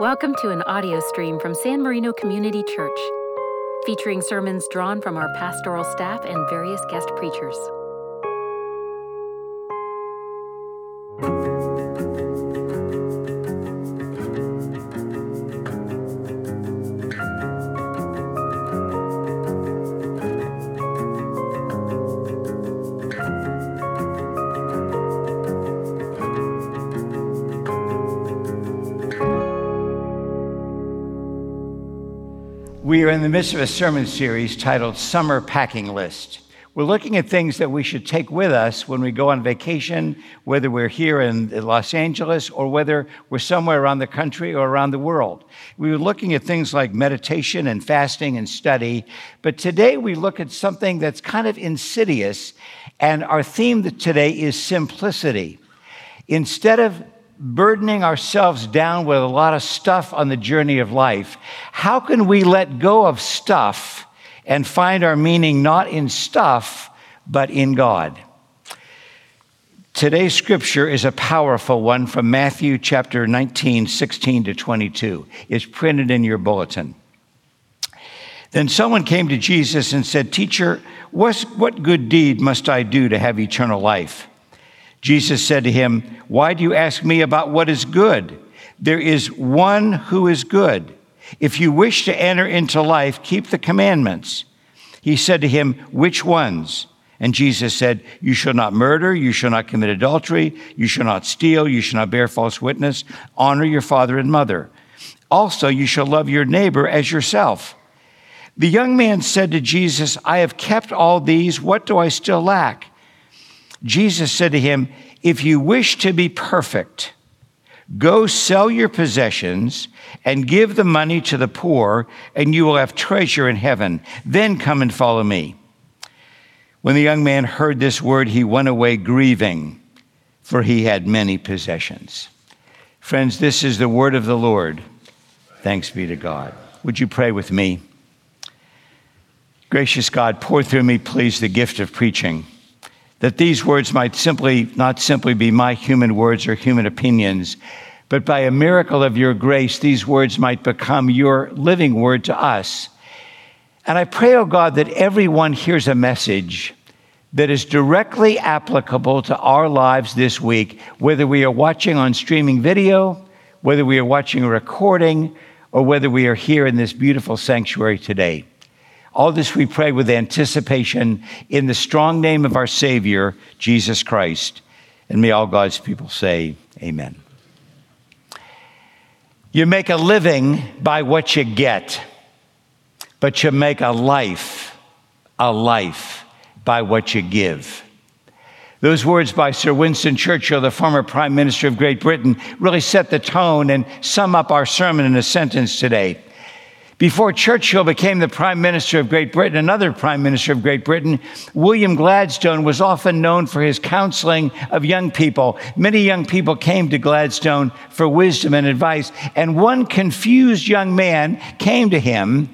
Welcome to an audio stream from San Marino Community Church, featuring sermons drawn from our pastoral staff and various guest preachers. In the midst of a sermon series titled Summer Packing List. We're looking at things that we should take with us when we go on vacation, whether we're here in Los Angeles or whether we're somewhere around the country or around the world. We were looking at things like meditation and fasting and study, but today we look at something that's kind of insidious, and our theme today is simplicity. Instead of burdening ourselves down with a lot of stuff on the journey of life, how can we let go of stuff and find our meaning not in stuff, but in God? Today's scripture is a powerful one from Matthew chapter 19, 16 to 22. It's printed in your bulletin. Then someone came to Jesus and said, Teacher, what good deed must I do to have eternal life? Jesus said to him, Why do you ask me about what is good? There is one who is good. If you wish to enter into life, keep the commandments. He said to him, Which ones? And Jesus said, You shall not murder, you shall not commit adultery, you shall not steal, you shall not bear false witness, honor your father and mother. Also, you shall love your neighbor as yourself. The young man said to Jesus, I have kept all these. What do I still lack? Jesus said to him, If you wish to be perfect, go sell your possessions and give the money to the poor, and you will have treasure in heaven. Then come and follow me. When the young man heard this word, he went away grieving, for he had many possessions. Friends, this is the word of the Lord. Thanks be to God. Would you pray with me? Gracious God, pour through me, please, the gift of preaching that these words might simply not simply be my human words or human opinions, but by a miracle of your grace, these words might become your living word to us. And I pray, oh God, that everyone hears a message that is directly applicable to our lives this week, whether we are watching on streaming video, whether we are watching a recording, or whether we are here in this beautiful sanctuary today. All this we pray with anticipation in the strong name of our Savior, Jesus Christ. And may all God's people say, Amen. You make a living by what you get, but you make a life, a life by what you give. Those words by Sir Winston Churchill, the former Prime Minister of Great Britain, really set the tone and sum up our sermon in a sentence today. Before Churchill became the Prime Minister of Great Britain, another Prime Minister of Great Britain, William Gladstone was often known for his counseling of young people. Many young people came to Gladstone for wisdom and advice, and one confused young man came to him.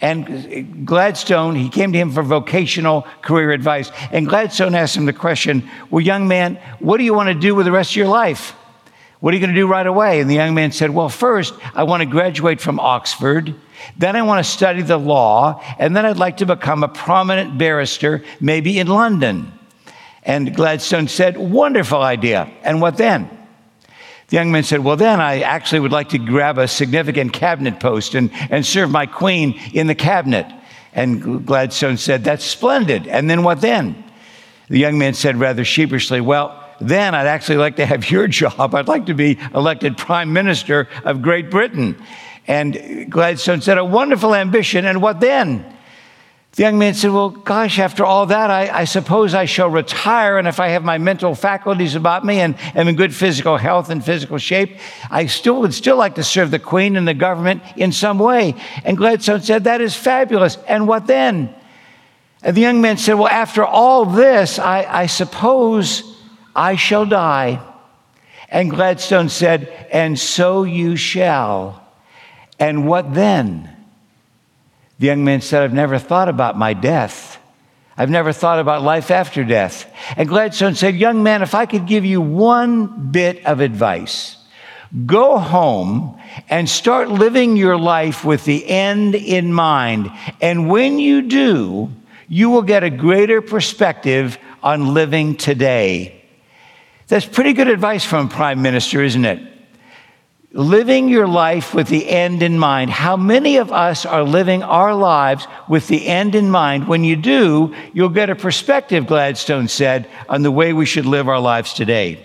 And Gladstone, he came to him for vocational career advice. And Gladstone asked him the question Well, young man, what do you want to do with the rest of your life? What are you going to do right away? And the young man said, Well, first, I want to graduate from Oxford. Then I want to study the law. And then I'd like to become a prominent barrister, maybe in London. And Gladstone said, Wonderful idea. And what then? The young man said, Well, then I actually would like to grab a significant cabinet post and, and serve my queen in the cabinet. And Gladstone said, That's splendid. And then what then? The young man said rather sheepishly, Well, then I'd actually like to have your job. I'd like to be elected Prime Minister of Great Britain. And Gladstone said, A wonderful ambition. And what then? The young man said, Well, gosh, after all that, I, I, suppose I shall retire. And if I have my mental faculties about me and am in good physical health and physical shape, I still would still like to serve the Queen and the government in some way. And Gladstone said, That is fabulous. And what then? And the young man said, Well, after all this, I, I suppose I shall die. And Gladstone said, And so you shall. And what then? The young man said, I've never thought about my death. I've never thought about life after death. And Gladstone said, Young man, if I could give you one bit of advice, Go home and start living your life with the end in mind. And when you do, you will get a greater perspective on living today. That's pretty good advice from a prime minister, isn't it? Living your life with the end in mind. How many of us are living our lives with the end in mind? When you do, you'll get a perspective, Gladstone said, on the way we should live our lives today.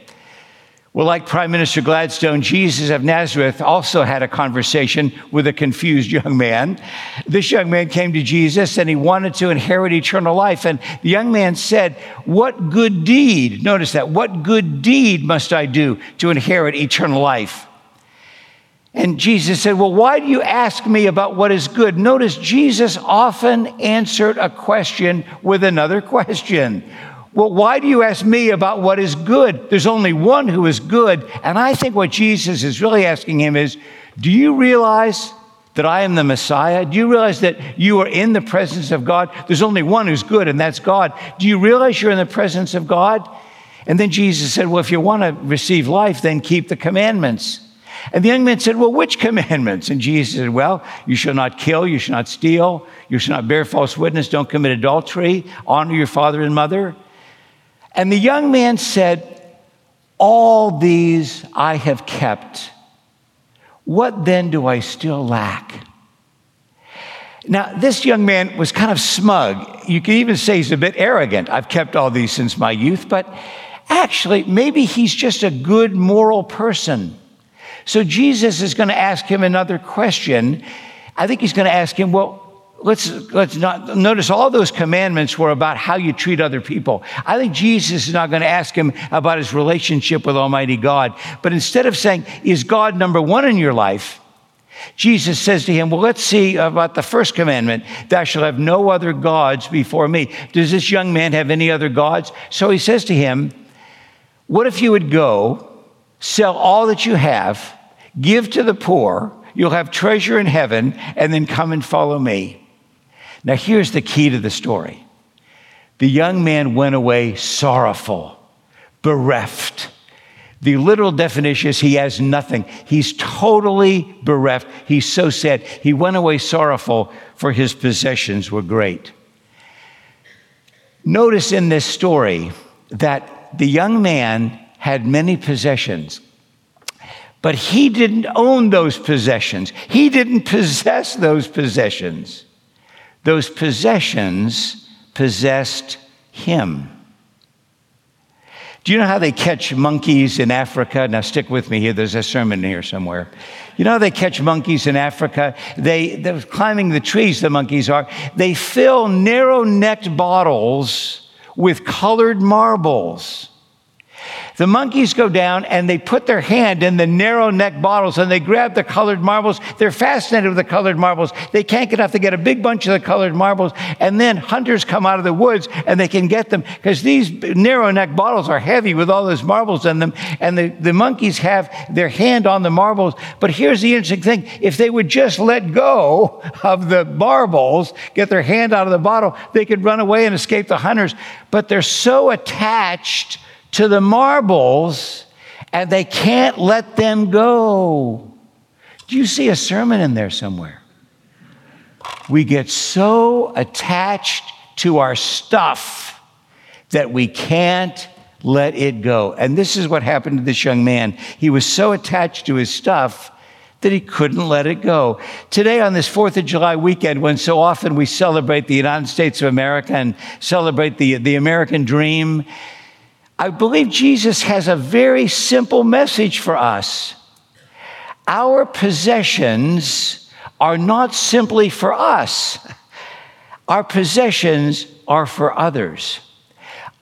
Well, like Prime Minister Gladstone, Jesus of Nazareth also had a conversation with a confused young man. This young man came to Jesus and he wanted to inherit eternal life. And the young man said, What good deed, notice that, what good deed must I do to inherit eternal life? And Jesus said, Well, why do you ask me about what is good? Notice Jesus often answered a question with another question. Well, why do you ask me about what is good? There's only one who is good. And I think what Jesus is really asking him is Do you realize that I am the Messiah? Do you realize that you are in the presence of God? There's only one who's good, and that's God. Do you realize you're in the presence of God? And then Jesus said, Well, if you want to receive life, then keep the commandments. And the young man said, Well, which commandments? And Jesus said, Well, you shall not kill, you shall not steal, you shall not bear false witness, don't commit adultery, honor your father and mother. And the young man said, All these I have kept. What then do I still lack? Now, this young man was kind of smug. You could even say he's a bit arrogant. I've kept all these since my youth, but actually, maybe he's just a good moral person. So Jesus is going to ask him another question. I think he's going to ask him, Well, let's, let's not notice all those commandments were about how you treat other people. I think Jesus is not going to ask him about his relationship with Almighty God, but instead of saying, Is God number one in your life? Jesus says to him, Well, let's see about the first commandment Thou shalt have no other gods before me. Does this young man have any other gods? So he says to him, What if you would go, sell all that you have, give to the poor, you'll have treasure in heaven, and then come and follow me? Now, here's the key to the story the young man went away sorrowful, bereft. The literal definition is he has nothing. He's totally bereft. He's so sad. He went away sorrowful, for his possessions were great. Notice in this story that the young man had many possessions, but he didn't own those possessions. He didn't possess those possessions. Those possessions possessed him. Do you know how they catch monkeys in Africa? Now, stick with me here. There's a sermon here somewhere. You know how they catch monkeys in Africa? They, they're climbing the trees, the monkeys are. They fill narrow necked bottles with colored marbles. The monkeys go down and they put their hand in the narrow neck bottles and they grab the colored marbles. They're fascinated with the colored marbles. They can't get enough to get a big bunch of the colored marbles. And then hunters come out of the woods and they can get them because these narrow neck bottles are heavy with all those marbles in them. And the, the monkeys have their hand on the marbles. But here's the interesting thing if they would just let go of the marbles, get their hand out of the bottle, they could run away and escape the hunters. But they're so attached to the marbles and they can't let them go. Do you see a sermon in there somewhere? We get so attached to our stuff that we can't let it go. And this is what happened to this young man. He was so attached to his stuff that he couldn't let it go. Today, on this 4th of July weekend, when so often we celebrate the United States of America and celebrate the, the American dream, I believe Jesus has a very simple message for us. Our possessions are not simply for us, our possessions are for others.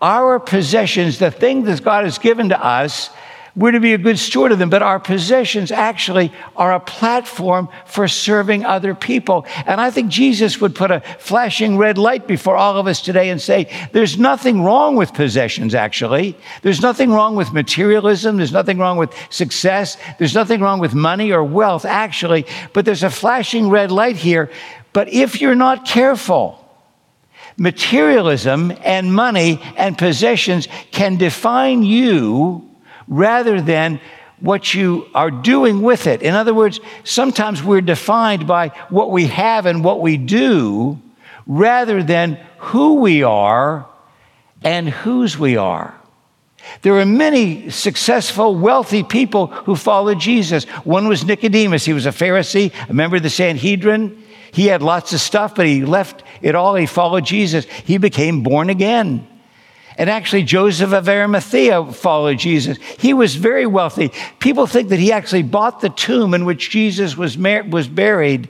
Our possessions, the thing that God has given to us, we're to be a good steward of them, but our possessions actually are a platform for serving other people. And I think Jesus would put a flashing red light before all of us today and say, there's nothing wrong with possessions, actually. There's nothing wrong with materialism. There's nothing wrong with success. There's nothing wrong with money or wealth, actually. But there's a flashing red light here. But if you're not careful, materialism and money and possessions can define you rather than what you are doing with it. In other words, sometimes we're defined by what we have and what we do rather than who we are and whose we are. There are many successful, wealthy people who followed Jesus. One was Nicodemus. He was a Pharisee, a member of the Sanhedrin. He had lots of stuff, but he left it all. He followed Jesus. He became born again. And actually, Joseph of Arimathea followed Jesus. He was very wealthy. People think that he actually bought the tomb in which Jesus was, mar- was buried.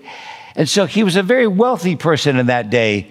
And so he was a very wealthy person in that day.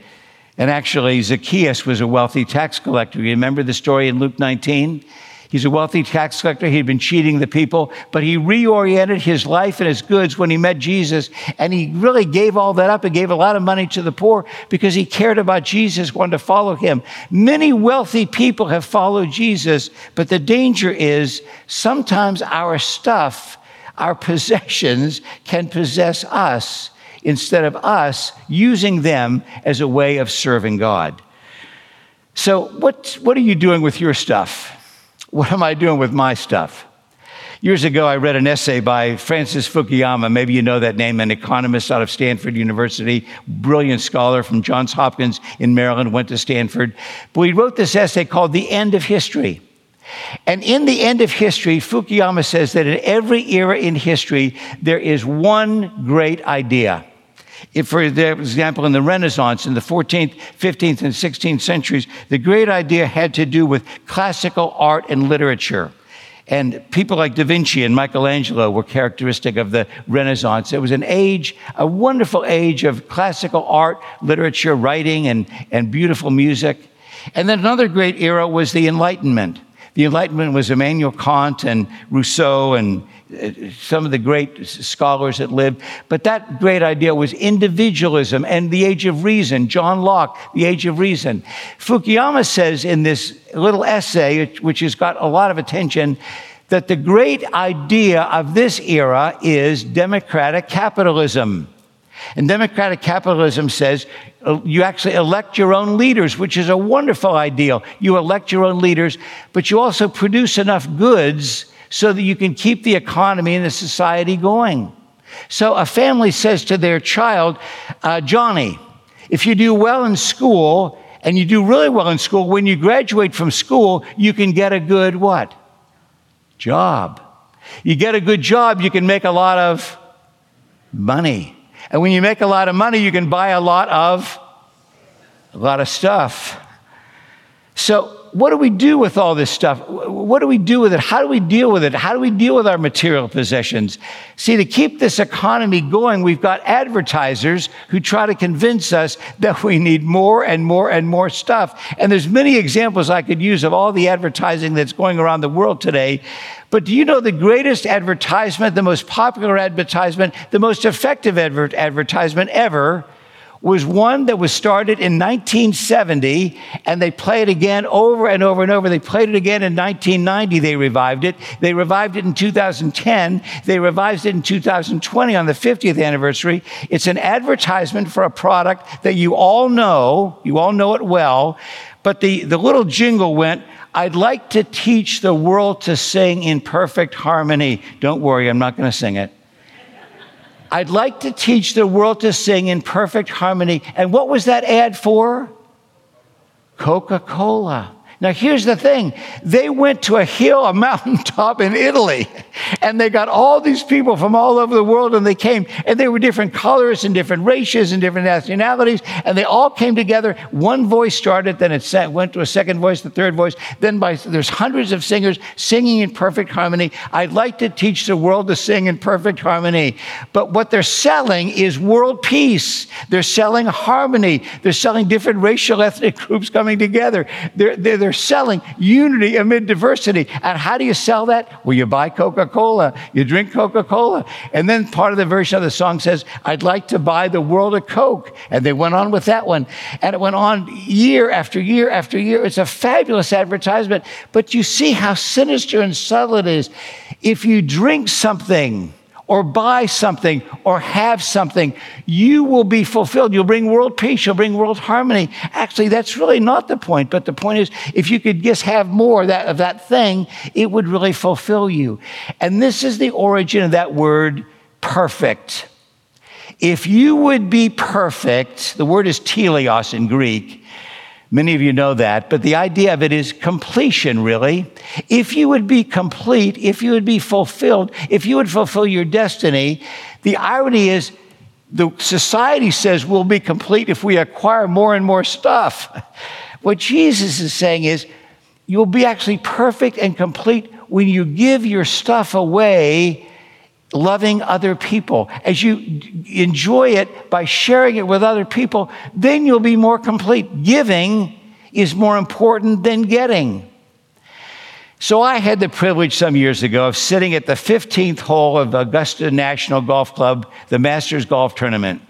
And actually, Zacchaeus was a wealthy tax collector. You remember the story in Luke 19? He's a wealthy tax collector. He'd been cheating the people, but he reoriented his life and his goods when he met Jesus. And he really gave all that up and gave a lot of money to the poor because he cared about Jesus, wanted to follow him. Many wealthy people have followed Jesus, but the danger is sometimes our stuff, our possessions can possess us instead of us using them as a way of serving God. So, what, what are you doing with your stuff? What am I doing with my stuff? Years ago, I read an essay by Francis Fukuyama. Maybe you know that name, an economist out of Stanford University, brilliant scholar from Johns Hopkins in Maryland, went to Stanford. But he wrote this essay called The End of History. And in the end of history, Fukuyama says that in every era in history, there is one great idea. If, for example, in the Renaissance, in the 14th, 15th, and 16th centuries, the great idea had to do with classical art and literature. And people like Da Vinci and Michelangelo were characteristic of the Renaissance. It was an age, a wonderful age of classical art, literature, writing, and, and beautiful music. And then another great era was the Enlightenment. The Enlightenment was Immanuel Kant and Rousseau and some of the great scholars that lived. But that great idea was individualism and the age of reason. John Locke, the age of reason. Fukuyama says in this little essay, which has got a lot of attention, that the great idea of this era is democratic capitalism. And democratic capitalism says uh, you actually elect your own leaders, which is a wonderful ideal. You elect your own leaders, but you also produce enough goods so that you can keep the economy and the society going. So a family says to their child, uh, Johnny, if you do well in school and you do really well in school, when you graduate from school, you can get a good what? Job. You get a good job, you can make a lot of money. And when you make a lot of money, you can buy a lot of a lot of stuff. So what do we do with all this stuff? What do we do with it? How do we deal with it? How do we deal with our material possessions? See, to keep this economy going, we've got advertisers who try to convince us that we need more and more and more stuff. And there's many examples I could use of all the advertising that's going around the world today. But do you know the greatest advertisement, the most popular advertisement, the most effective adver- advertisement ever was one that was started in 1970 and they play it again over and over and over. They played it again in 1990. They revived it. They revived it in 2010. They revised it in 2020 on the 50th anniversary. It's an advertisement for a product that you all know. You all know it well. But the, the little jingle went, I'd like to teach the world to sing in perfect harmony. Don't worry, I'm not going to sing it. I'd like to teach the world to sing in perfect harmony. And what was that ad for? Coca Cola. Now, here's the thing they went to a hill, a mountaintop in Italy, and they got all these people from all over the world, and they came, and they were different colors and different races and different nationalities, and they all came together. One voice started, then it went to a second voice, the third voice, then by there's hundreds of singers singing in perfect harmony. I'd like to teach the world to sing in perfect harmony, but what they're selling is world peace. They're selling harmony. They're selling different racial ethnic groups coming together. They're, they're, they're they're selling unity amid diversity. And how do you sell that? Well, you buy Coca Cola, you drink Coca Cola. And then part of the version of the song says, I'd like to buy the world of Coke. And they went on with that one. And it went on year after year after year. It's a fabulous advertisement. But you see how sinister and subtle it is. If you drink something, or buy something or have something, you will be fulfilled. You'll bring world peace, you'll bring world harmony. Actually, that's really not the point, but the point is if you could just have more of that, of that thing, it would really fulfill you. And this is the origin of that word perfect. If you would be perfect, the word is teleos in Greek, Many of you know that, but the idea of it is completion, really. If you would be complete, if you would be fulfilled, if you would fulfill your destiny, the irony is the society says we'll be complete if we acquire more and more stuff. What Jesus is saying is you'll be actually perfect and complete when you give your stuff away loving other people, as you enjoy it by sharing it with other people, then you'll be more complete. Giving is more important than getting. So I had the privilege some years ago of sitting at the 15th hole of Augusta National Golf Club, the Masters Golf Tournament.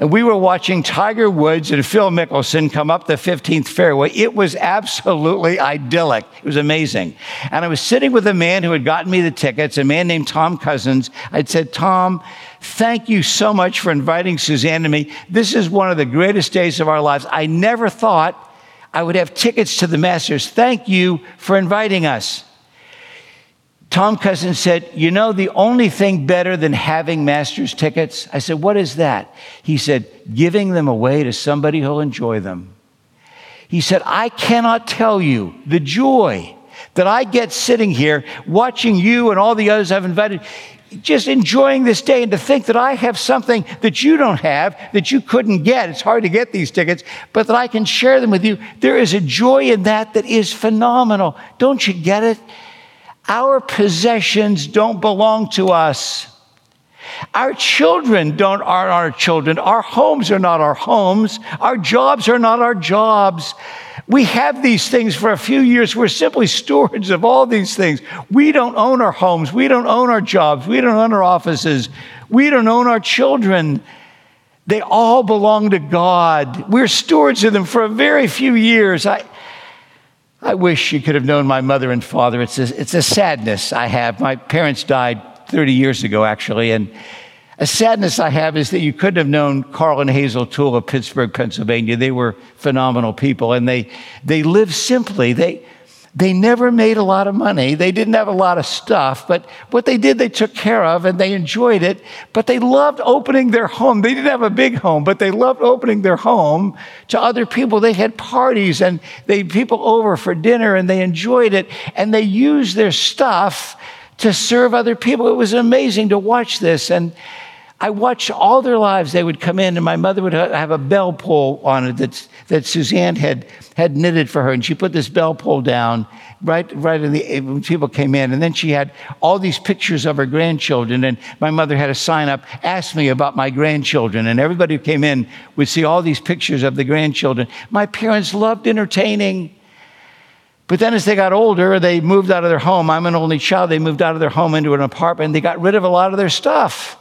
And we were watching Tiger Woods and Phil Mickelson come up the 15th fairway. It was absolutely idyllic. It was amazing. And I was sitting with a man who had gotten me the tickets, a man named Tom Cousins. I'd said, Tom, thank you so much for inviting Suzanne and me. This is one of the greatest days of our lives. I never thought I would have tickets to the Masters. Thank you for inviting us. Tom Cousins said, You know, the only thing better than having master's tickets? I said, What is that? He said, Giving them away to somebody who'll enjoy them. He said, I cannot tell you the joy that I get sitting here watching you and all the others I've invited, just enjoying this day and to think that I have something that you don't have, that you couldn't get. It's hard to get these tickets, but that I can share them with you. There is a joy in that that is phenomenal. Don't you get it? Our possessions don't belong to us. Our children don't are our children. Our homes are not our homes. Our jobs are not our jobs. We have these things for a few years. We're simply stewards of all these things. We don't own our homes. We don't own our jobs. We don't own our offices. We don't own our children. They all belong to God. We're stewards of them for a very few years. I, I wish you could have known my mother and father. It's a, it's a sadness I have. My parents died 30 years ago, actually, and a sadness I have is that you couldn't have known Carl and Hazel Tewell of Pittsburgh, Pennsylvania. They were phenomenal people, and they, they lived simply. They, they never made a lot of money. They didn't have a lot of stuff, but what they did, they took care of and they enjoyed it. But they loved opening their home. They didn't have a big home, but they loved opening their home to other people. They had parties and they people over for dinner and they enjoyed it and they used their stuff to serve other people. It was amazing to watch this. And I watched all their lives. They would come in, and my mother would have a bell pull on it that, that Suzanne had, had knitted for her. And she put this bell pull down right, right in the, eh, when people came in. And then she had all these pictures of her grandchildren. And my mother had a sign up, ask me about my grandchildren. And everybody who came in would see all these pictures of the grandchildren. My parents loved entertaining. But then as they got older, they moved out of their home. I'm an only child. They moved out of their home into an apartment. They got rid of a lot of their stuff.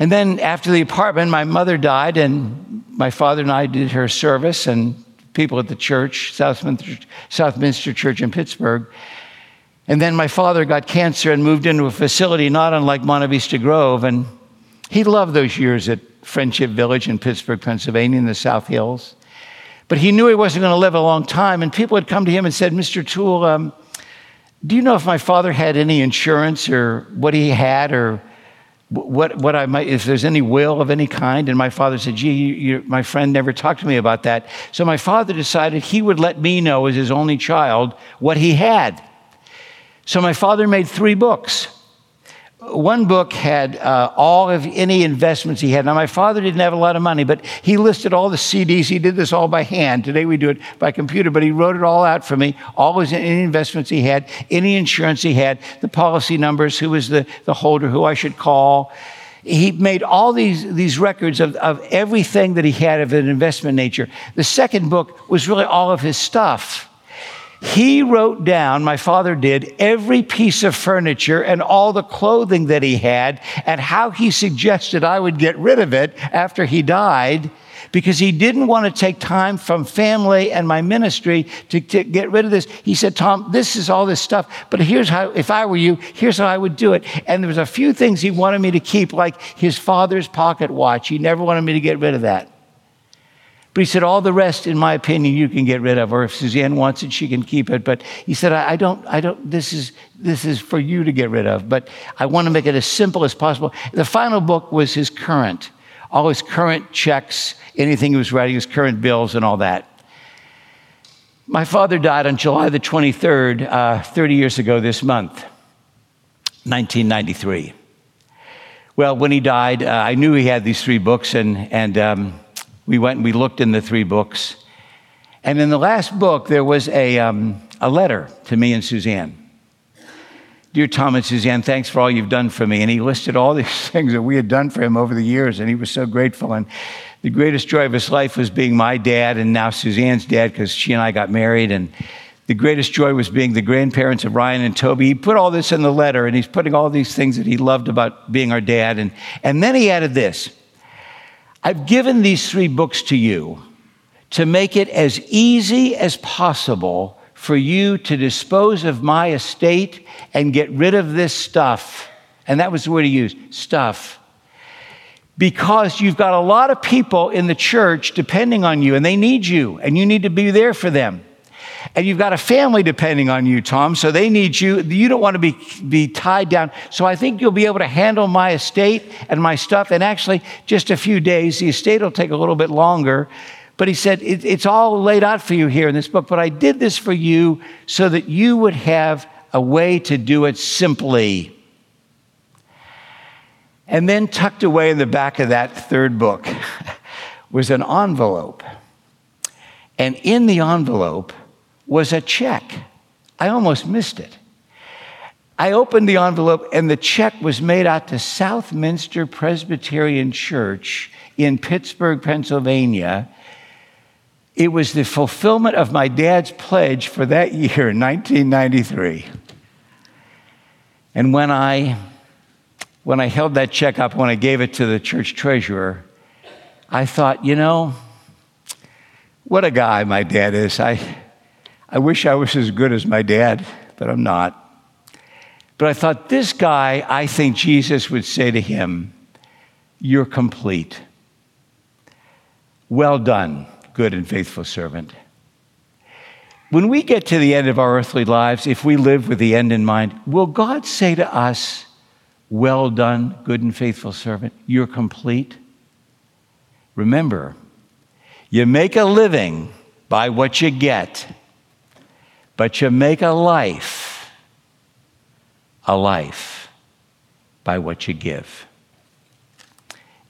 And then after the apartment, my mother died, and my father and I did her service, and people at the church, Southminster, Southminster Church in Pittsburgh. And then my father got cancer and moved into a facility not unlike Monte Vista Grove. And he loved those years at Friendship Village in Pittsburgh, Pennsylvania, in the South Hills. But he knew he wasn't going to live a long time. And people had come to him and said, Mr. Tewell, um, do you know if my father had any insurance or what he had or what, what I might, if there's any will of any kind. And my father said, gee, you, you, my friend never talked to me about that. So my father decided he would let me know as his only child what he had. So my father made three books one book had uh, all of any investments he had. Now, my father didn't have a lot of money, but he listed all the CDs. He did this all by hand. Today we do it by computer, but he wrote it all out for me. All his any investments he had, any insurance he had, the policy numbers, who was the, the holder, who I should call. He made all these, these records of, of everything that he had of an investment nature. The second book was really all of his stuff. He wrote down, my father did, every piece of furniture and all the clothing that he had and how he suggested I would get rid of it after he died. because he didn't want to take time from family and my ministry to, to, get rid of this. He said, Tom, this is all this stuff, but here's how, if I were you, here's how I would do it. And there was a few things he wanted me to keep, like his father's pocket watch. He never wanted me to get rid of that. But he said, all the rest, in my opinion, you can get rid of, or if Suzanne wants it, she can keep it. But he said, I, I don't, I don't, this is, this is for you to get rid of, but I want to make it as simple as possible. The final book was his current, all his current checks, anything he was writing, his current bills and all that. My father died on July the 23rd, uh, 30 years ago this month, 1993. Well, when he died, uh, I knew he had these three books, and, and um, we went and we looked in the three books. And in the last book, there was a, um, a letter to me and Suzanne. Dear Tom and Suzanne, thanks for all you've done for me. And he listed all these things that we had done for him over the years, and he was so grateful. And the greatest joy of his life was being my dad and now Suzanne's dad because she and I got married. And the greatest joy was being the grandparents of Ryan and Toby. He put all this in the letter, and he's putting all these things that he loved about being our dad. And, and then he added this I've given these three books to you to make it as easy as possible for you to dispose of my estate and get rid of this stuff. And that was the word he used stuff. Because you've got a lot of people in the church depending on you, and they need you, and you need to be there for them. And you've got a family depending on you, Tom, so they need you. You don't want to be, be tied down. So I think you'll be able to handle my estate and my stuff. And actually, just a few days, the estate will take a little bit longer. But he said, it, It's all laid out for you here in this book, but I did this for you so that you would have a way to do it simply. And then tucked away in the back of that third book was an envelope. And in the envelope was a check. I almost missed it. I opened the envelope, and the check was made out to Southminster Presbyterian Church in Pittsburgh, Pennsylvania. It was the fulfillment of my dad's pledge for that year, 1993. And when I, when I held that check up, when I gave it to the church treasurer, I thought, you know, what a guy my dad is. I, I wish I was as good as my dad, but I'm not. But I thought, this guy, I think Jesus would say to him, You're complete. Well done, good and faithful servant. When we get to the end of our earthly lives, if we live with the end in mind, will God say to us, Well done, good and faithful servant, you're complete? Remember, you make a living by what you get but you make a life, a life by what you give.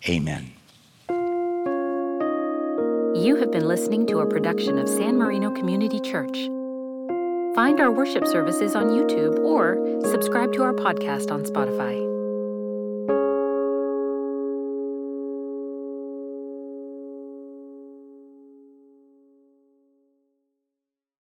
Amen. You have been listening to a production of San Marino Community Church. Find our worship services on YouTube or subscribe to our podcast on Spotify.